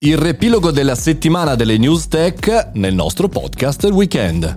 Il riepilogo della settimana delle news tech nel nostro podcast Il Weekend.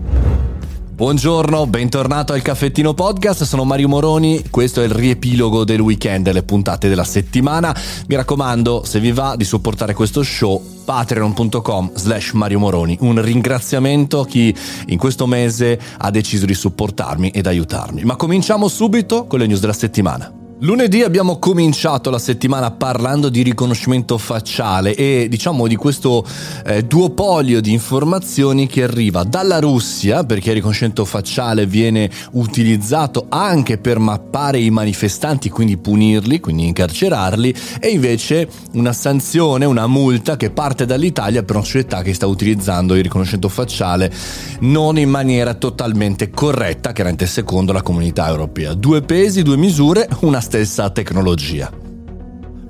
Buongiorno, bentornato al Caffettino Podcast, sono Mario Moroni, questo è il riepilogo del weekend, le puntate della settimana. Mi raccomando, se vi va di supportare questo show, patreon.com slash Mario Moroni. Un ringraziamento a chi in questo mese ha deciso di supportarmi ed aiutarmi. Ma cominciamo subito con le news della settimana. Lunedì abbiamo cominciato la settimana parlando di riconoscimento facciale e diciamo di questo eh, duopolio di informazioni che arriva dalla Russia, perché il riconoscimento facciale viene utilizzato anche per mappare i manifestanti, quindi punirli, quindi incarcerarli, e invece una sanzione, una multa che parte dall'Italia per una società che sta utilizzando il riconoscimento facciale non in maniera totalmente corretta, chiaramente secondo la comunità europea. Due pesi, due misure, una stessa tecnologia.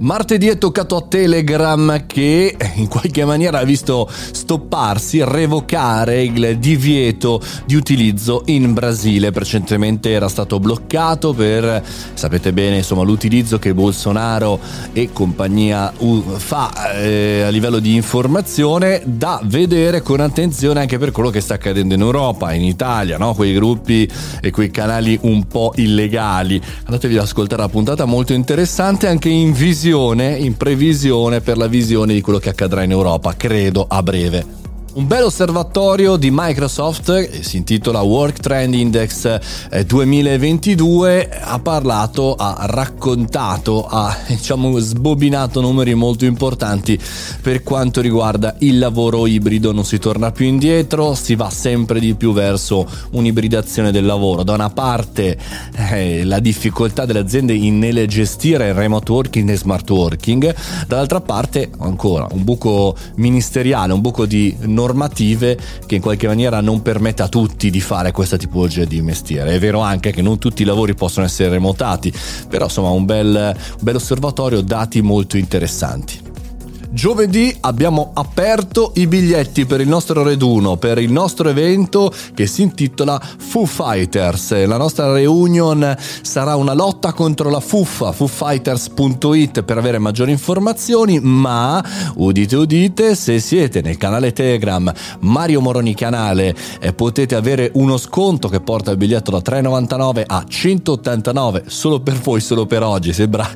Martedì è toccato a Telegram che in qualche maniera ha visto stopparsi, revocare il divieto di utilizzo in Brasile. Precedentemente era stato bloccato per, sapete bene, insomma, l'utilizzo che Bolsonaro e compagnia fa eh, a livello di informazione da vedere con attenzione anche per quello che sta accadendo in Europa, in Italia, no? quei gruppi e quei canali un po' illegali. Andatevi ad ascoltare la puntata molto interessante anche in visione previsione, in previsione per la visione di quello che accadrà in Europa, credo a breve. Un bel osservatorio di Microsoft, eh, si intitola Work Trend Index 2022, eh, ha parlato, ha raccontato, ha diciamo sbobinato numeri molto importanti per quanto riguarda il lavoro ibrido, non si torna più indietro, si va sempre di più verso un'ibridazione del lavoro. Da una parte eh, la difficoltà delle aziende nel gestire il remote working e smart working, dall'altra parte ancora un buco ministeriale, un buco di normative che in qualche maniera non permette a tutti di fare questa tipologia di mestiere. È vero anche che non tutti i lavori possono essere remotati, però insomma un bel, un bel osservatorio, dati molto interessanti. Giovedì abbiamo aperto i biglietti per il nostro reduno, per il nostro evento che si intitola Foo Fighters. La nostra reunion sarà una lotta contro la fuffa, foofighters.it per avere maggiori informazioni, ma udite udite, se siete nel canale Telegram Mario Moroni Canale eh, potete avere uno sconto che porta il biglietto da 3,99 a 189 solo per voi, solo per oggi, sembra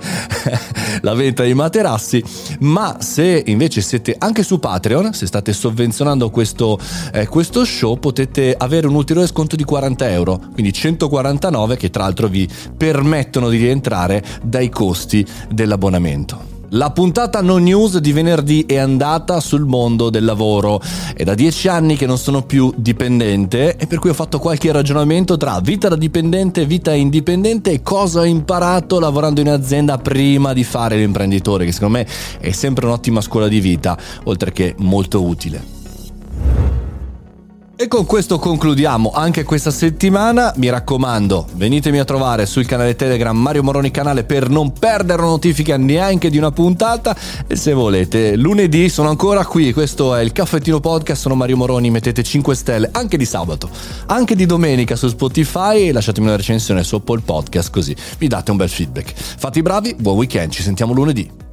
la venta di materassi, ma se se invece siete anche su Patreon, se state sovvenzionando questo, eh, questo show, potete avere un ulteriore sconto di 40 euro, quindi 149 che tra l'altro vi permettono di rientrare dai costi dell'abbonamento. La puntata no news di venerdì è andata sul mondo del lavoro. È da dieci anni che non sono più dipendente e per cui ho fatto qualche ragionamento tra vita da dipendente vita indipendente e cosa ho imparato lavorando in azienda prima di fare l'imprenditore, che secondo me è sempre un'ottima scuola di vita, oltre che molto utile. E con questo concludiamo anche questa settimana. Mi raccomando, venitemi a trovare sul canale Telegram Mario Moroni Canale per non perdere notifica neanche di una puntata. E se volete, lunedì sono ancora qui. Questo è il caffettino podcast. Sono Mario Moroni. Mettete 5 stelle anche di sabato, anche di domenica su Spotify. E lasciatemi una recensione su Apple Podcast, così mi date un bel feedback. Fate i bravi, buon weekend. Ci sentiamo lunedì.